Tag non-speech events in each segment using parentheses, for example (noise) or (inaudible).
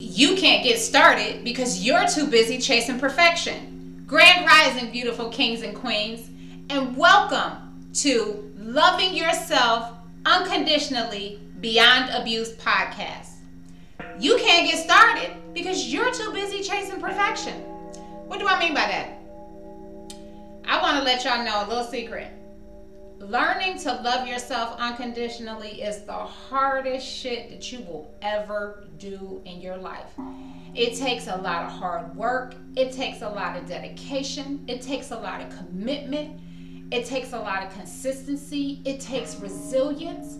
You can't get started because you're too busy chasing perfection. Grand Rising, beautiful kings and queens, and welcome to Loving Yourself Unconditionally Beyond Abuse podcast. You can't get started because you're too busy chasing perfection. What do I mean by that? I want to let y'all know a little secret. Learning to love yourself unconditionally is the hardest shit that you will ever do in your life. It takes a lot of hard work, it takes a lot of dedication, it takes a lot of commitment, it takes a lot of consistency, it takes resilience,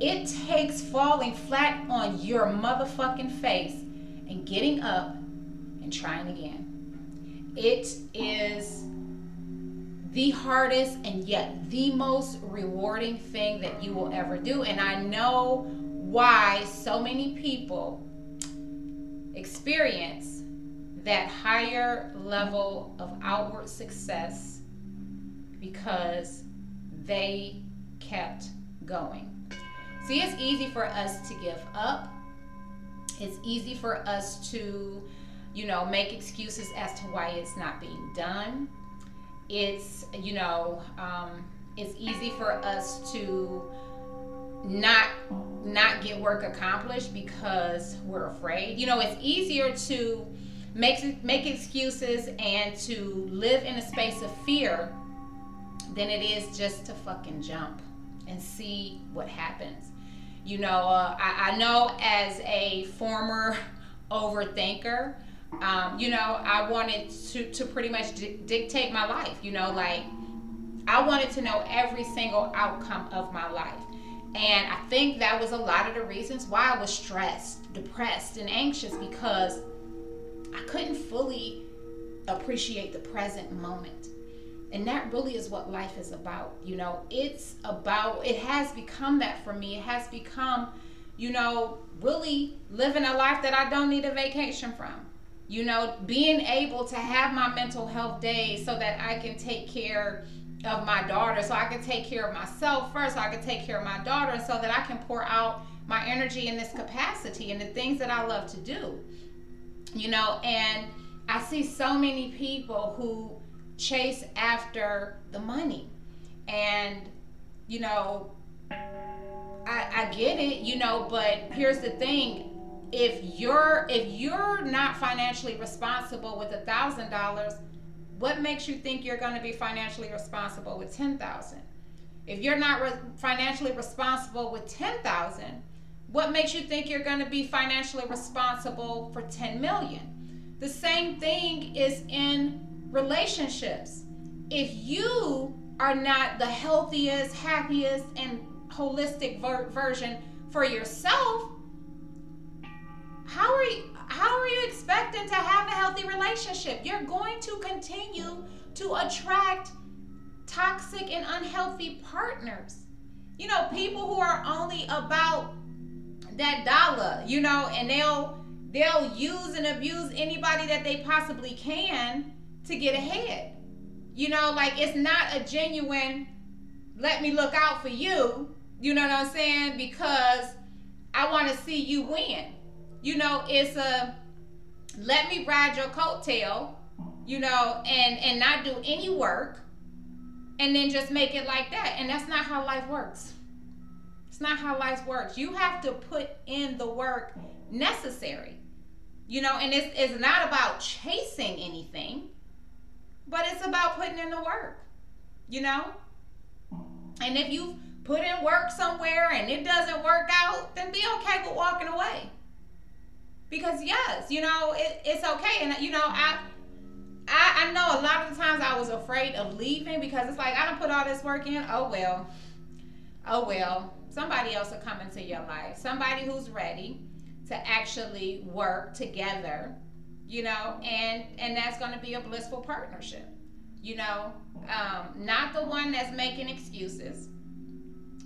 it takes falling flat on your motherfucking face and getting up and trying again. It is the hardest and yet the most rewarding thing that you will ever do. And I know why so many people experience that higher level of outward success because they kept going. See, it's easy for us to give up. It's easy for us to, you know, make excuses as to why it's not being done it's you know um, it's easy for us to not not get work accomplished because we're afraid. You know it's easier to make make excuses and to live in a space of fear than it is just to fucking jump and see what happens. You know uh, I, I know as a former overthinker um, you know, I wanted to, to pretty much di- dictate my life. You know, like I wanted to know every single outcome of my life. And I think that was a lot of the reasons why I was stressed, depressed, and anxious because I couldn't fully appreciate the present moment. And that really is what life is about. You know, it's about, it has become that for me. It has become, you know, really living a life that I don't need a vacation from you know, being able to have my mental health days so that I can take care of my daughter, so I can take care of myself first, so I can take care of my daughter, so that I can pour out my energy in this capacity and the things that I love to do. You know, and I see so many people who chase after the money. And, you know, I, I get it, you know, but here's the thing if you're if you're not financially responsible with a thousand dollars what makes you think you're going to be financially responsible with ten thousand? If you're not re- financially responsible with ten thousand what makes you think you're going to be financially responsible for 10 million? The same thing is in relationships. If you are not the healthiest happiest and holistic ver- version for yourself relationship? You're going to continue to attract toxic and unhealthy partners. You know, people who are only about that dollar, you know, and they'll they'll use and abuse anybody that they possibly can to get ahead. You know, like it's not a genuine let me look out for you, you know what I'm saying? Because I want to see you win you know, it's a let me ride your coattail, you know, and and not do any work and then just make it like that. And that's not how life works. It's not how life works. You have to put in the work necessary. You know, and it's, it's not about chasing anything, but it's about putting in the work. You know? And if you put in work somewhere and it doesn't work out, then be okay with walking away because yes, you know it, it's okay, and you know I, I I know a lot of the times I was afraid of leaving because it's like I don't put all this work in. Oh well, oh well. Somebody else will come into your life. Somebody who's ready to actually work together, you know, and and that's going to be a blissful partnership. You know, um, not the one that's making excuses.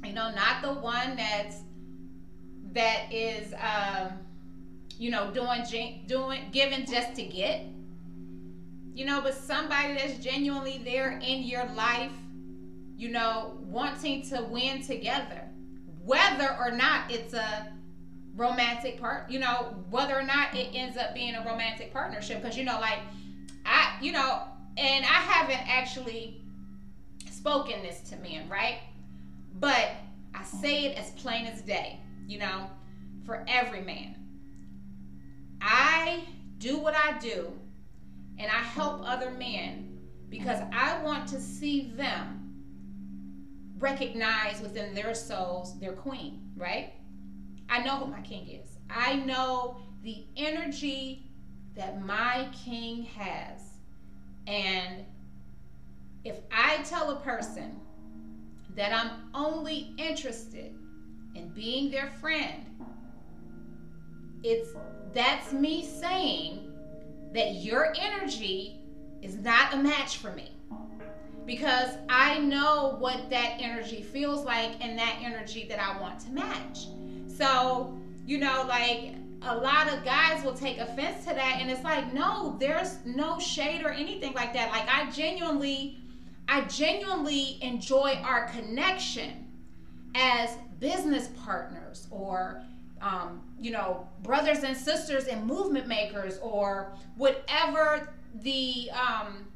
You know, not the one that's that is. Um, you know, doing doing giving just to get. You know, but somebody that's genuinely there in your life, you know, wanting to win together. Whether or not it's a romantic part, you know, whether or not it ends up being a romantic partnership. Because, you know, like, I, you know, and I haven't actually spoken this to men, right? But I say it as plain as day, you know, for every man. I do what I do and I help other men because I want to see them recognize within their souls their queen, right? I know who my king is. I know the energy that my king has. And if I tell a person that I'm only interested in being their friend, it's that's me saying that your energy is not a match for me because I know what that energy feels like and that energy that I want to match. So, you know, like a lot of guys will take offense to that and it's like, no, there's no shade or anything like that. Like I genuinely I genuinely enjoy our connection as business partners or um, you know, brothers and sisters and movement makers or whatever the um,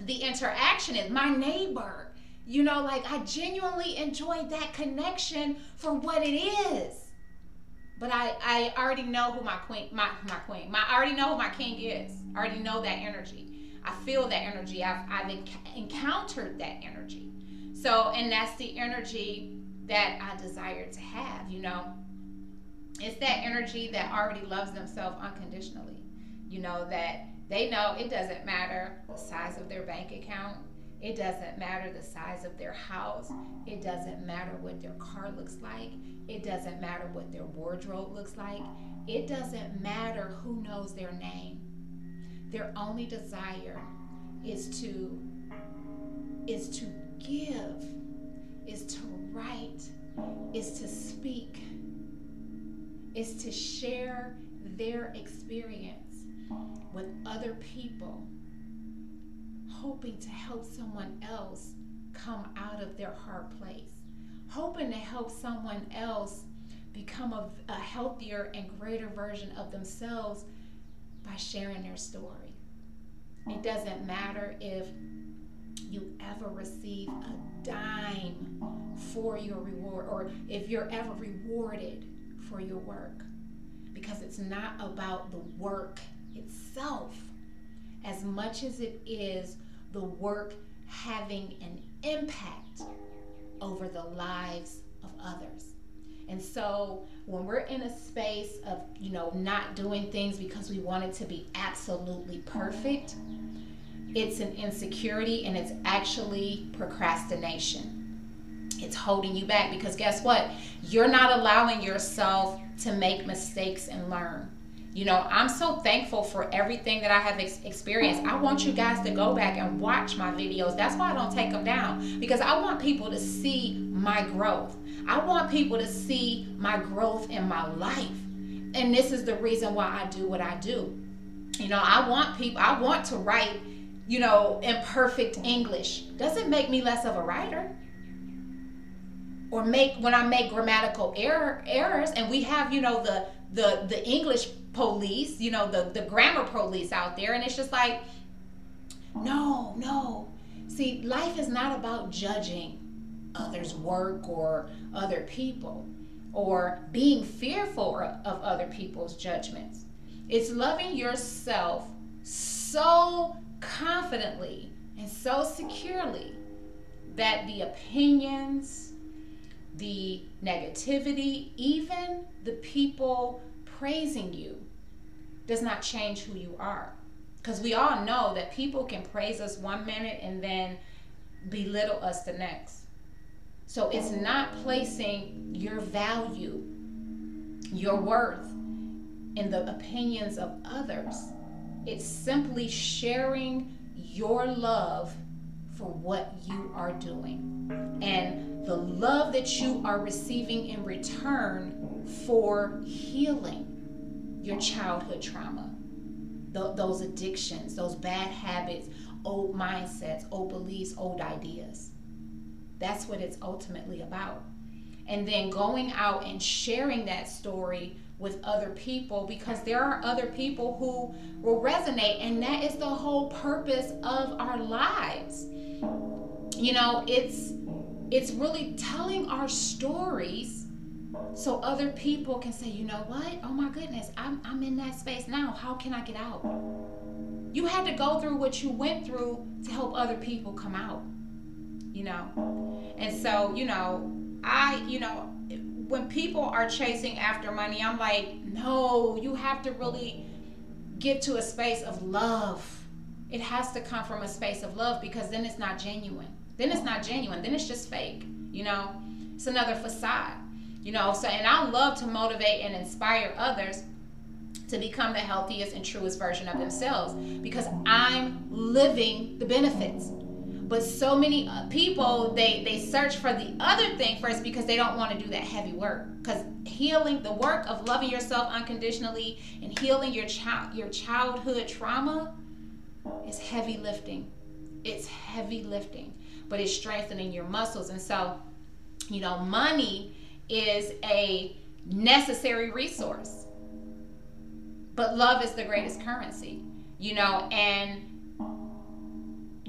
the interaction is. My neighbor, you know, like I genuinely enjoy that connection for what it is. But I, I already know who my queen, my, my queen, my, I already know who my king is. I already know that energy. I feel that energy. I've, I've encountered that energy. So, and that's the energy that I desire to have, you know. It's that energy that already loves themselves unconditionally. You know, that they know it doesn't matter the size of their bank account. It doesn't matter the size of their house. It doesn't matter what their car looks like. It doesn't matter what their wardrobe looks like. It doesn't matter who knows their name. Their only desire is to is to give, is to write, is to speak, is to share their experience with other people, hoping to help someone else come out of their hard place, hoping to help someone else become a, a healthier and greater version of themselves by sharing their story. It doesn't matter if you ever receive a dime for your reward or if you're ever rewarded for your work because it's not about the work itself as much as it is the work having an impact over the lives of others. And so when we're in a space of, you know, not doing things because we want it to be absolutely perfect, it's an insecurity and it's actually procrastination. It's holding you back because guess what? You're not allowing yourself to make mistakes and learn. You know, I'm so thankful for everything that I have ex- experienced. I want you guys to go back and watch my videos. That's why I don't take them down because I want people to see my growth. I want people to see my growth in my life. And this is the reason why I do what I do. You know, I want people, I want to write, you know, in perfect English. Doesn't make me less of a writer. Or make when I make grammatical error errors and we have, you know, the the the English police, you know, the the grammar police out there and it's just like no, no. See, life is not about judging others' work or other people or being fearful of other people's judgments. It's loving yourself so confidently and so securely that the opinions, the negativity, even the people praising you does not change who you are. Because we all know that people can praise us one minute and then belittle us the next. So it's not placing your value, your worth in the opinions of others. It's simply sharing your love for what you are doing and the love that you are receiving in return for healing your childhood trauma, th- those addictions, those bad habits, old mindsets, old beliefs, old ideas. That's what it's ultimately about. and then going out and sharing that story with other people because there are other people who will resonate and that is the whole purpose of our lives you know it's it's really telling our stories so other people can say you know what oh my goodness i'm, I'm in that space now how can i get out you had to go through what you went through to help other people come out you know and so you know i you know when people are chasing after money, I'm like, no, you have to really get to a space of love. It has to come from a space of love because then it's not genuine. Then it's not genuine. Then it's just fake. You know, it's another facade. You know, so and I love to motivate and inspire others to become the healthiest and truest version of themselves because I'm living the benefits but so many uh, people they they search for the other thing first because they don't want to do that heavy work because healing the work of loving yourself unconditionally and healing your child your childhood trauma is heavy lifting it's heavy lifting but it's strengthening your muscles and so you know money is a necessary resource but love is the greatest currency you know and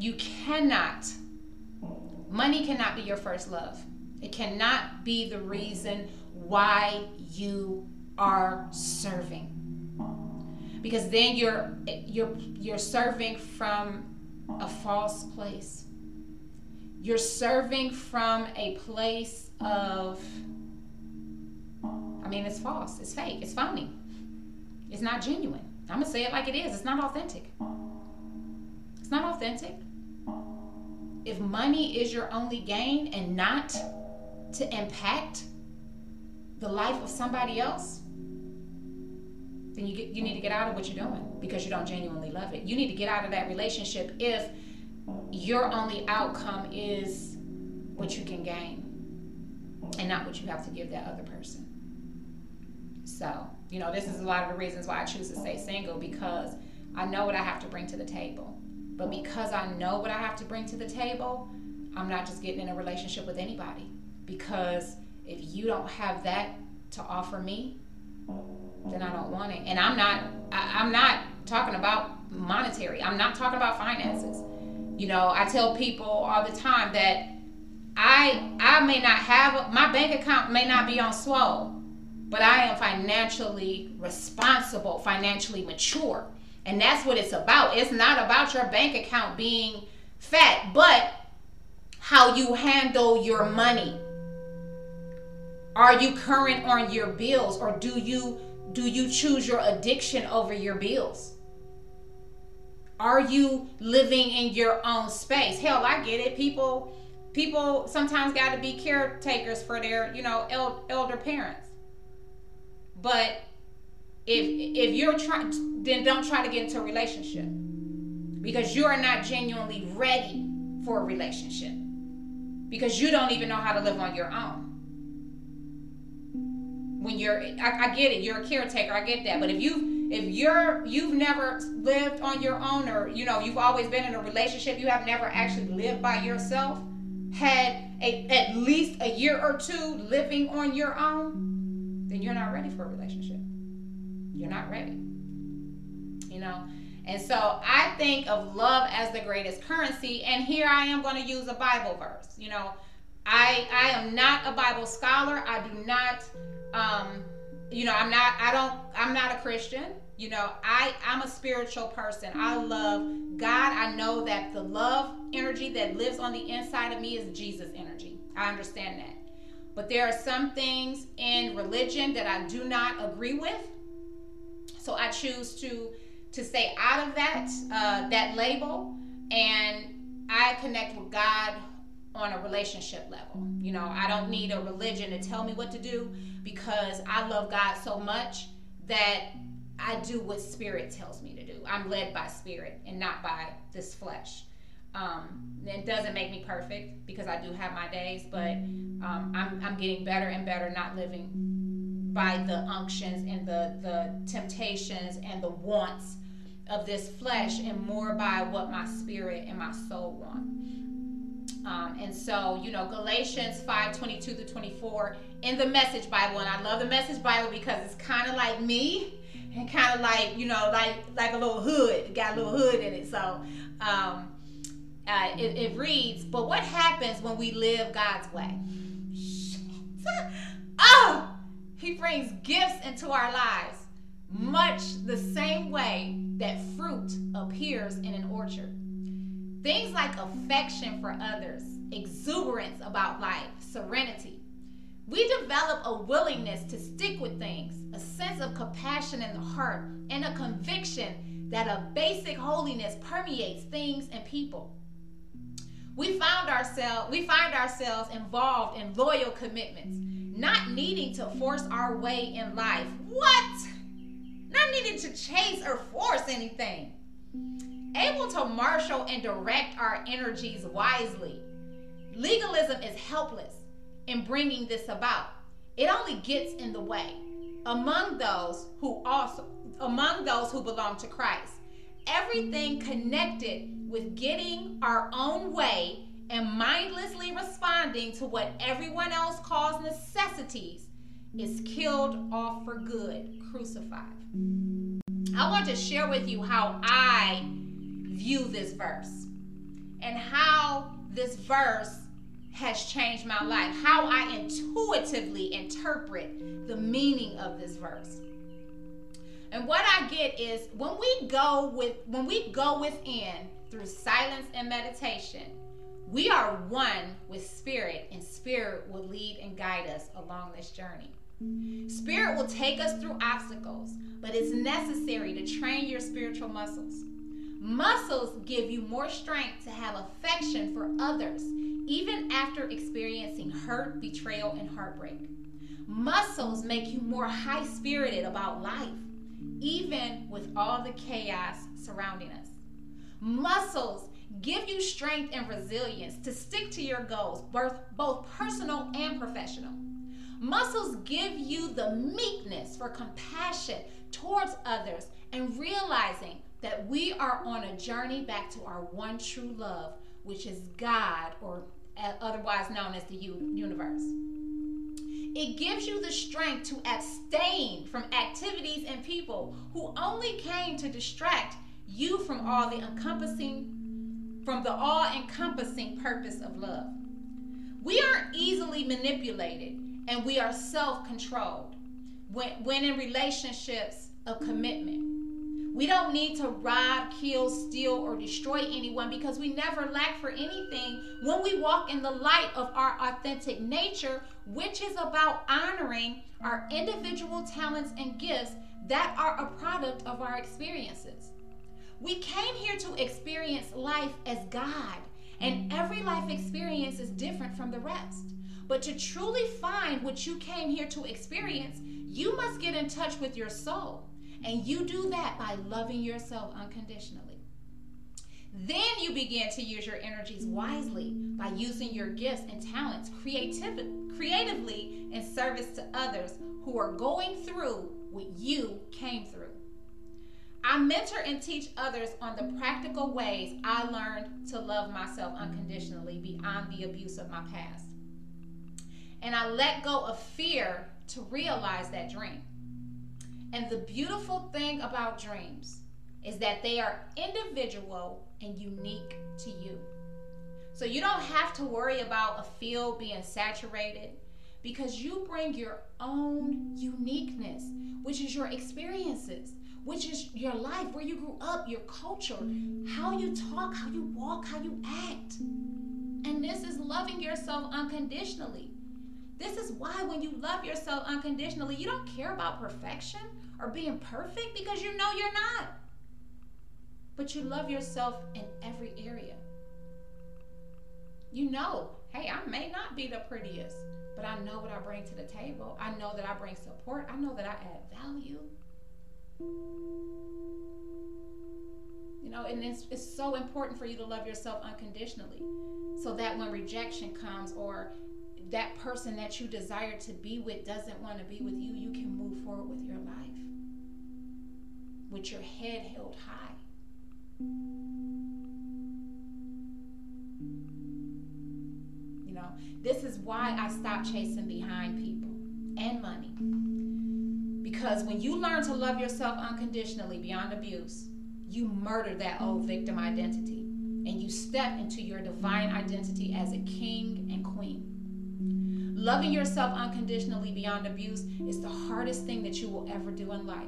you cannot, money cannot be your first love. It cannot be the reason why you are serving. Because then you're you're you're serving from a false place. You're serving from a place of I mean it's false, it's fake, it's phony. It's not genuine. I'm going to say it like it is. It's not authentic. It's not authentic. If money is your only gain and not to impact the life of somebody else, then you get, you need to get out of what you're doing because you don't genuinely love it. You need to get out of that relationship if your only outcome is what you can gain and not what you have to give that other person. So, you know, this is a lot of the reasons why I choose to stay single because I know what I have to bring to the table. But because I know what I have to bring to the table, I'm not just getting in a relationship with anybody. Because if you don't have that to offer me, then I don't want it. And I'm not I, I'm not talking about monetary. I'm not talking about finances. You know, I tell people all the time that I I may not have my bank account may not be on swole, but I am financially responsible, financially mature. And that's what it's about. It's not about your bank account being fat, but how you handle your money. Are you current on your bills or do you do you choose your addiction over your bills? Are you living in your own space? Hell, I get it. People people sometimes got to be caretakers for their, you know, elder parents. But if if you're trying then don't try to get into a relationship because you are not genuinely ready for a relationship because you don't even know how to live on your own when you're I, I, get it you're a caretaker i get that but if you if you're you've never lived on your own or you know you've always been in a relationship you have never actually lived by yourself had a, at least a year or two living on your own then you're not ready for a relationship you're not ready. You know? And so I think of love as the greatest currency. And here I am going to use a Bible verse. You know, I I am not a Bible scholar. I do not um you know, I'm not I don't I'm not a Christian. You know, I I'm a spiritual person. I love God. I know that the love energy that lives on the inside of me is Jesus energy. I understand that. But there are some things in religion that I do not agree with. So I choose to to stay out of that uh, that label, and I connect with God on a relationship level. You know, I don't need a religion to tell me what to do because I love God so much that I do what spirit tells me to do. I'm led by spirit and not by this flesh. Um, it doesn't make me perfect because I do have my days, but um, I'm, I'm getting better and better not living by the unctions and the, the temptations and the wants of this flesh and more by what my spirit and my soul want. Um, and so, you know, Galatians 5 22 to 24 in the Message Bible. And I love the Message Bible because it's kind of like me and kind of like, you know, like like a little hood, got a little hood in it. So um, uh, it, it reads, But what happens when we live God's way? (laughs) oh, He brings gifts into our lives much the same way that fruit appears in an orchard. Things like affection for others, exuberance about life, serenity. We develop a willingness to stick with things, a sense of compassion in the heart, and a conviction that a basic holiness permeates things and people. We found ourselves we find ourselves involved in loyal commitments, not needing to force our way in life. What? Not needing to chase or force anything able to marshal and direct our energies wisely. Legalism is helpless in bringing this about. It only gets in the way among those who also among those who belong to Christ. Everything connected with getting our own way and mindlessly responding to what everyone else calls necessities is killed off for good, crucified. I want to share with you how I view this verse and how this verse has changed my life, how I intuitively interpret the meaning of this verse. And what I get is when we go with when we go within through silence and meditation, we are one with spirit and spirit will lead and guide us along this journey. Spirit will take us through obstacles, but it's necessary to train your spiritual muscles. Muscles give you more strength to have affection for others, even after experiencing hurt, betrayal, and heartbreak. Muscles make you more high spirited about life, even with all the chaos surrounding us. Muscles give you strength and resilience to stick to your goals, both, both personal and professional. Muscles give you the meekness for compassion towards others and realizing that we are on a journey back to our one true love, which is God, or uh, otherwise known as the universe. It gives you the strength to abstain from activities and people who only came to distract you from all the encompassing from the all-encompassing purpose of love. We aren't easily manipulated and we are self-controlled when, when in relationships of commitment. We don't need to rob, kill, steal, or destroy anyone because we never lack for anything when we walk in the light of our authentic nature, which is about honoring our individual talents and gifts that are a product of our experiences. We came here to experience life as God, and every life experience is different from the rest. But to truly find what you came here to experience, you must get in touch with your soul. And you do that by loving yourself unconditionally. Then you begin to use your energies wisely by using your gifts and talents creativ- creatively in service to others who are going through what you came through. I mentor and teach others on the practical ways I learned to love myself unconditionally beyond the abuse of my past. And I let go of fear to realize that dream. And the beautiful thing about dreams is that they are individual and unique to you. So you don't have to worry about a field being saturated because you bring your own uniqueness, which is your experiences, which is your life, where you grew up, your culture, how you talk, how you walk, how you act. And this is loving yourself unconditionally. This is why when you love yourself unconditionally, you don't care about perfection or being perfect because you know you're not. But you love yourself in every area. You know, hey, I may not be the prettiest, but I know what I bring to the table. I know that I bring support. I know that I add value. You know, and it's, it's so important for you to love yourself unconditionally so that when rejection comes or that person that you desire to be with doesn't want to be with you, you can move forward with your life with your head held high. You know, this is why I stopped chasing behind people and money. Because when you learn to love yourself unconditionally beyond abuse, you murder that old victim identity and you step into your divine identity as a king and queen. Loving yourself unconditionally beyond abuse is the hardest thing that you will ever do in life.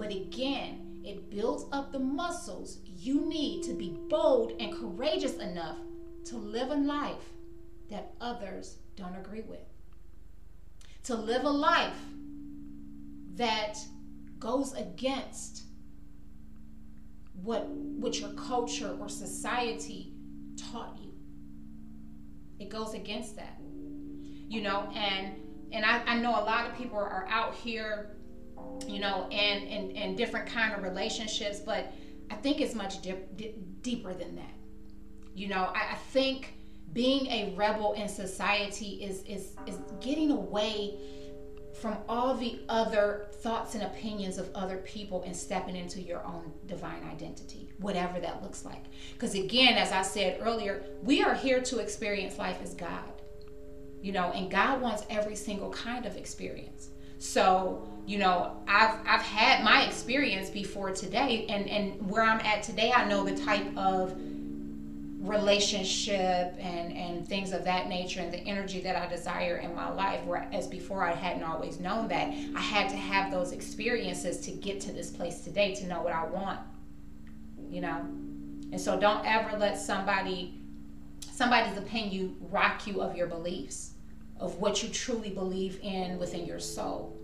But again, it builds up the muscles you need to be bold and courageous enough to live a life that others don't agree with. To live a life that goes against what what your culture or society taught you. It goes against that. You know, and and I, I know a lot of people are out here, you know, and in, in different kind of relationships, but I think it's much dip, dip, deeper than that. You know, I, I think being a rebel in society is is is getting away from all the other thoughts and opinions of other people and stepping into your own divine identity, whatever that looks like. Because again, as I said earlier, we are here to experience life as God, you know, and God wants every single kind of experience. So, you know, I've I've had my experience before today, and and where I'm at today, I know the type of relationship and and things of that nature and the energy that I desire in my life whereas before I hadn't always known that. I had to have those experiences to get to this place today to know what I want you know? And so don't ever let somebody somebody's opinion rock you of your beliefs of what you truly believe in within your soul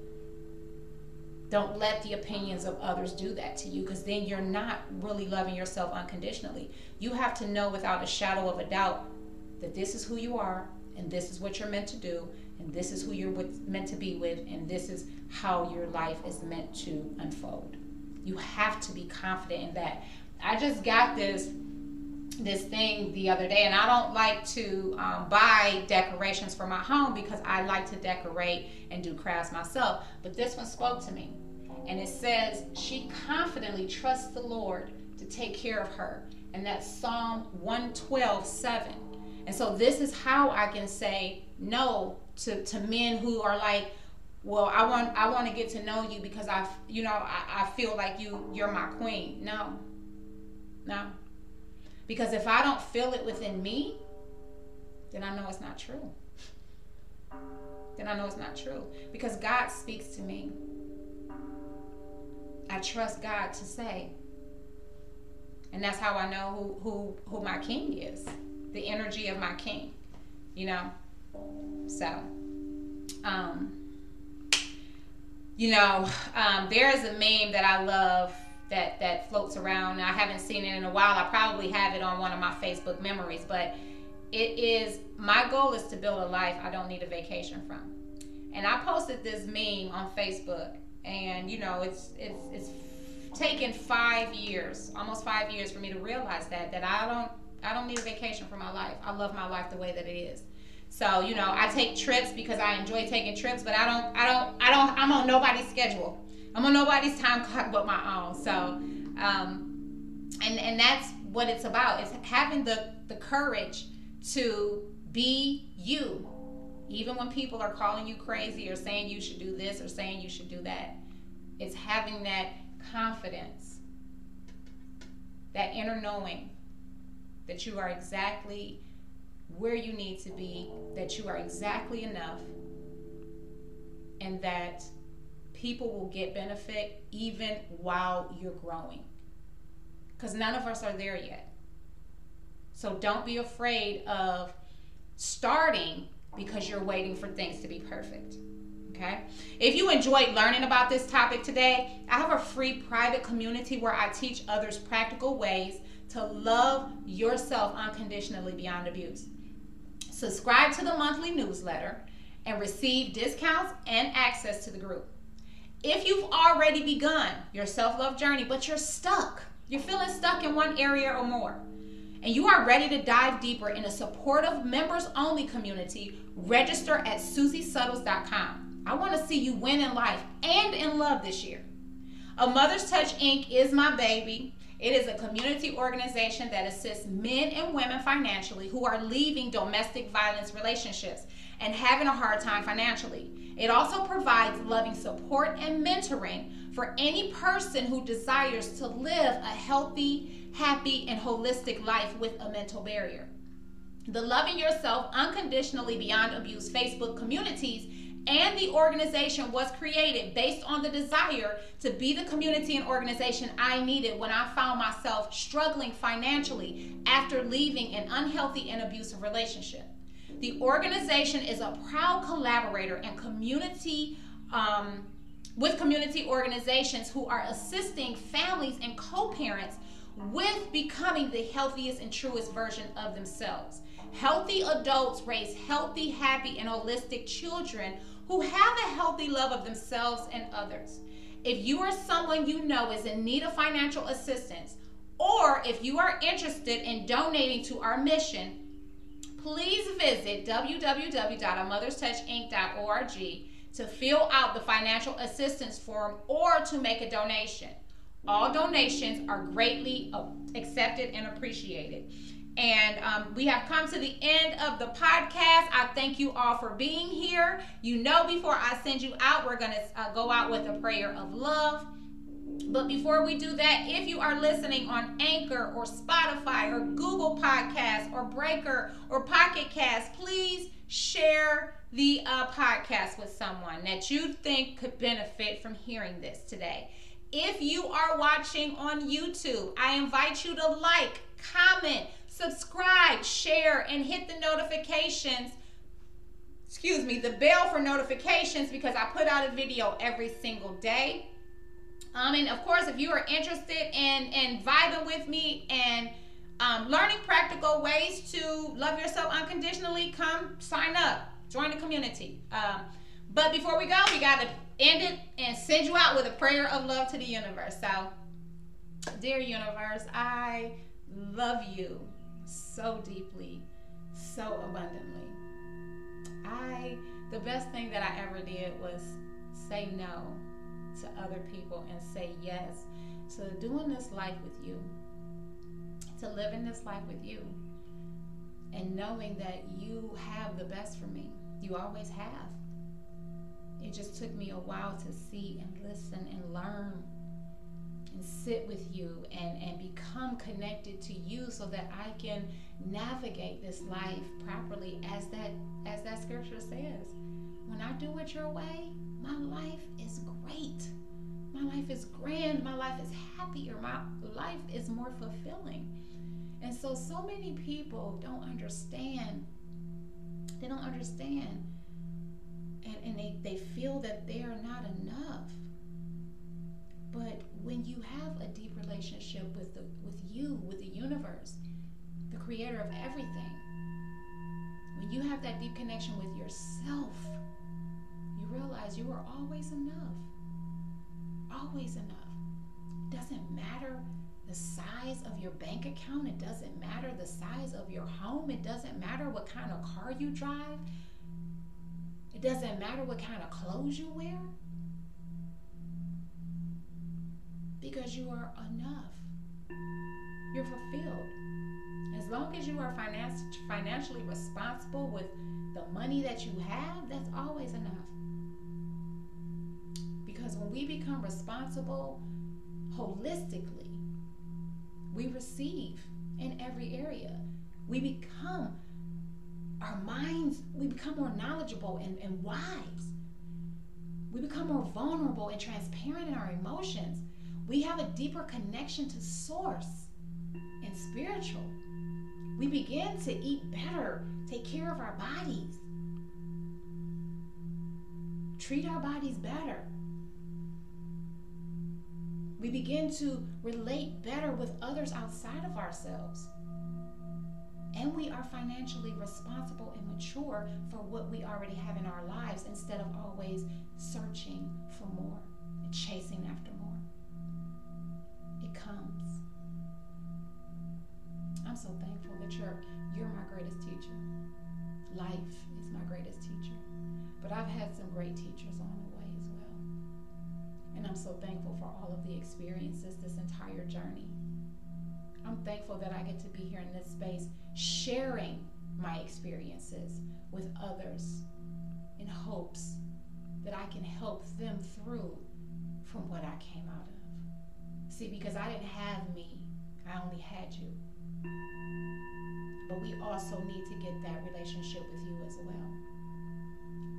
don't let the opinions of others do that to you because then you're not really loving yourself unconditionally. You have to know without a shadow of a doubt that this is who you are and this is what you're meant to do and this is who you're with, meant to be with and this is how your life is meant to unfold. You have to be confident in that. I just got this this thing the other day and i don't like to um, buy decorations for my home because i like to decorate and do crafts myself but this one spoke to me and it says she confidently trusts the lord to take care of her and that's psalm 112 7 and so this is how i can say no to, to men who are like well i want i want to get to know you because i you know I, I feel like you you're my queen. No. No because if I don't feel it within me, then I know it's not true. Then I know it's not true. Because God speaks to me. I trust God to say. And that's how I know who who who my king is. The energy of my king. You know? So um you know, um, there is a meme that I love that that floats around. I haven't seen it in a while. I probably have it on one of my Facebook memories, but it is my goal is to build a life I don't need a vacation from. And I posted this meme on Facebook, and you know, it's it's it's taken five years, almost five years, for me to realize that that I don't I don't need a vacation for my life. I love my life the way that it is. So you know, I take trips because I enjoy taking trips, but I don't I don't I don't I'm on nobody's schedule. I'm on nobody's time clock but my own. So, um, and and that's what it's about. It's having the the courage to be you, even when people are calling you crazy or saying you should do this or saying you should do that. It's having that confidence, that inner knowing that you are exactly where you need to be, that you are exactly enough, and that people will get benefit even while you're growing. Because none of us are there yet. So don't be afraid of starting because you're waiting for things to be perfect. Okay? If you enjoyed learning about this topic today, I have a free private community where I teach others practical ways to love yourself unconditionally beyond abuse. Subscribe to the monthly newsletter and receive discounts and access to the group. If you've already begun your self love journey, but you're stuck, you're feeling stuck in one area or more, and you are ready to dive deeper in a supportive members only community, register at SusieSuttles.com. I want to see you win in life and in love this year. A Mother's Touch Inc. is my baby, It is a community organization that assists men and women financially who are leaving domestic violence relationships and having a hard time financially. It also provides loving support and mentoring for any person who desires to live a healthy, happy, and holistic life with a mental barrier. The Loving Yourself Unconditionally Beyond Abuse Facebook communities and the organization was created based on the desire to be the community and organization I needed when I found myself struggling financially after leaving an unhealthy and abusive relationship. The organization is a proud collaborator and community um, with community organizations who are assisting families and co-parents with becoming the healthiest and truest version of themselves. Healthy adults raise healthy, happy, and holistic children who have a healthy love of themselves and others. If you are someone you know is in need of financial assistance, or if you are interested in donating to our mission, please visit www.amotherstouchinc.org to fill out the financial assistance form or to make a donation. All donations are greatly accepted and appreciated. And um, we have come to the end of the podcast. I thank you all for being here. You know, before I send you out, we're going to uh, go out with a prayer of love. But before we do that, if you are listening on Anchor or Spotify or Google Podcasts or Breaker or Pocket Cast, please share the uh, podcast with someone that you think could benefit from hearing this today. If you are watching on YouTube, I invite you to like, comment, subscribe, share, and hit the notifications. Excuse me, the bell for notifications because I put out a video every single day. Um, and of course, if you are interested in, in vibing with me and um, learning practical ways to love yourself unconditionally, come sign up, join the community. Um, but before we go, we got to end it and send you out with a prayer of love to the universe. So, dear universe, I love you so deeply, so abundantly. I, the best thing that I ever did was say no to other people and say yes to doing this life with you, to living this life with you, and knowing that you have the best for me. You always have. It just took me a while to see and listen and learn and sit with you and, and become connected to you so that I can navigate this life properly as that as that scripture says. When I do it your way, my life is great. My life is grand. My life is happier. My life is more fulfilling. And so so many people don't understand. They don't understand. And, and they, they feel that they are not enough. But when you have a deep relationship with the with you, with the universe, the creator of everything, when you have that deep connection with yourself, you realize you are always enough. Always enough. It doesn't matter the size of your bank account, it doesn't matter the size of your home, it doesn't matter what kind of car you drive. It doesn't matter what kind of clothes you wear. because you are enough. You're fulfilled. As long as you are financially responsible with the money that you have, that's always enough. Because when we become responsible holistically, we receive in every area. We become, our minds, we become more knowledgeable and, and wise. We become more vulnerable and transparent in our emotions we have a deeper connection to source and spiritual. We begin to eat better, take care of our bodies, treat our bodies better. We begin to relate better with others outside of ourselves. And we are financially responsible and mature for what we already have in our lives instead of always searching for more and chasing after more it comes. I'm so thankful that you're you're my greatest teacher. Life is my greatest teacher. But I've had some great teachers on the way. And I'm so thankful for all of the experiences this entire journey. I'm thankful that I get to be here in this space sharing my experiences with others in hopes that I can help them through from what I came out of. See, because I didn't have me, I only had you. But we also need to get that relationship with you as well.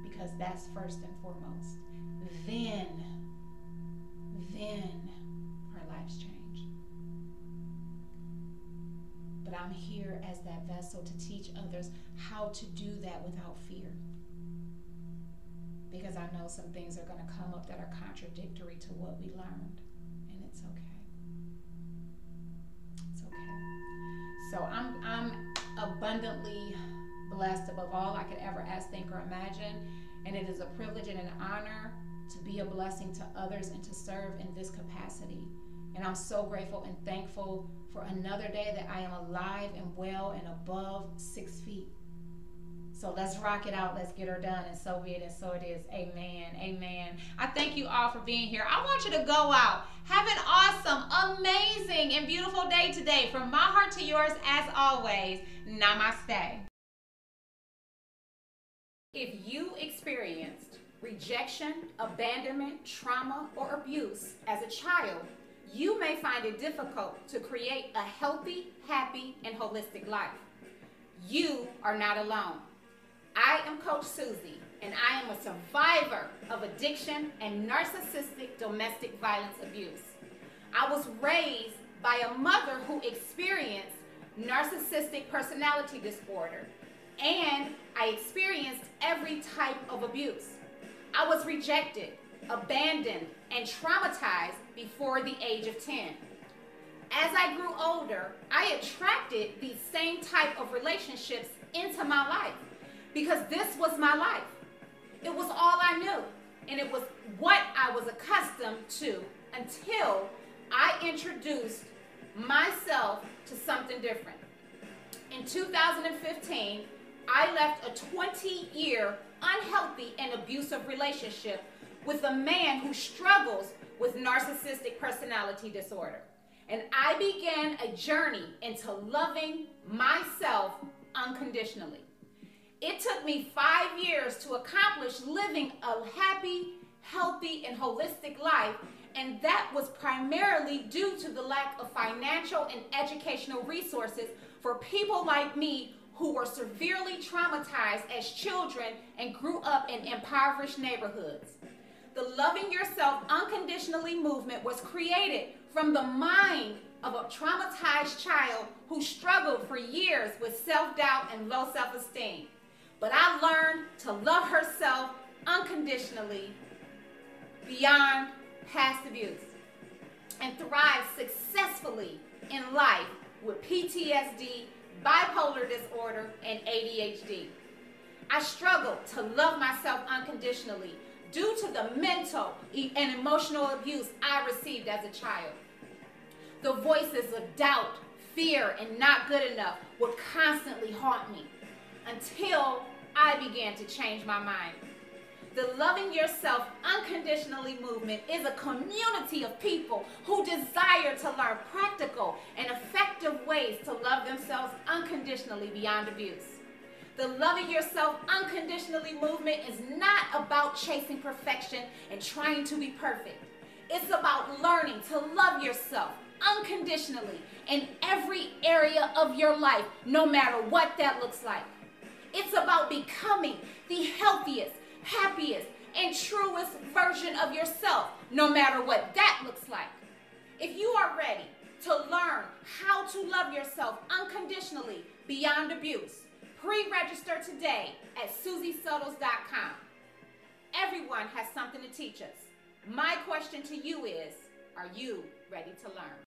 Because that's first and foremost. Then, then our lives change. But I'm here as that vessel to teach others how to do that without fear. Because I know some things are going to come up that are contradictory to what we learned. And it's okay. It's okay. So I'm, I'm abundantly blessed above all I could ever ask, think, or imagine. And it is a privilege and an honor to be a blessing to others and to serve in this capacity. And I'm so grateful and thankful for another day that I am alive and well and above six feet. So let's rock it out. Let's get her done. And so be it. And so it is. Amen. Amen. I thank you all for being here. I want you to go out. Have an awesome, amazing, and beautiful day today. From my heart to yours, as always, namaste. If you experienced rejection, abandonment, trauma, or abuse as a child, you may find it difficult to create a healthy, happy, and holistic life. You are not alone. I am Coach Susie, and I am a survivor of addiction and narcissistic domestic violence abuse. I was raised by a mother who experienced narcissistic personality disorder, and I experienced every type of abuse. I was rejected, abandoned, and traumatized before the age of 10. As I grew older, I attracted these same type of relationships into my life because this was my life. It was all I knew, and it was what I was accustomed to until I introduced myself to something different. In 2015, I left a 20 year unhealthy and abusive relationship with a man who struggles with narcissistic personality disorder. And I began a journey into loving myself unconditionally. It took me five years to accomplish living a happy, healthy, and holistic life, and that was primarily due to the lack of financial and educational resources for people like me who were severely traumatized as children and grew up in impoverished neighborhoods. The Loving Yourself Unconditionally movement was created from the mind of a traumatized child who struggled for years with self doubt and low self esteem. But I learned to love herself unconditionally beyond past abuse and thrive successfully in life with PTSD, bipolar disorder, and ADHD. I struggled to love myself unconditionally due to the mental and emotional abuse I received as a child. The voices of doubt, fear, and not good enough would constantly haunt me until I began to change my mind. The Loving Yourself Unconditionally movement is a community of people who desire to learn practical and effective ways to love themselves unconditionally beyond abuse. The Loving Yourself Unconditionally movement is not about chasing perfection and trying to be perfect. It's about learning to love yourself unconditionally in every area of your life, no matter what that looks like. It's about becoming the healthiest, happiest, and truest version of yourself, no matter what that looks like. If you are ready to learn how to love yourself unconditionally beyond abuse, pre-register today at susiesotos.com. Everyone has something to teach us. My question to you is, are you ready to learn?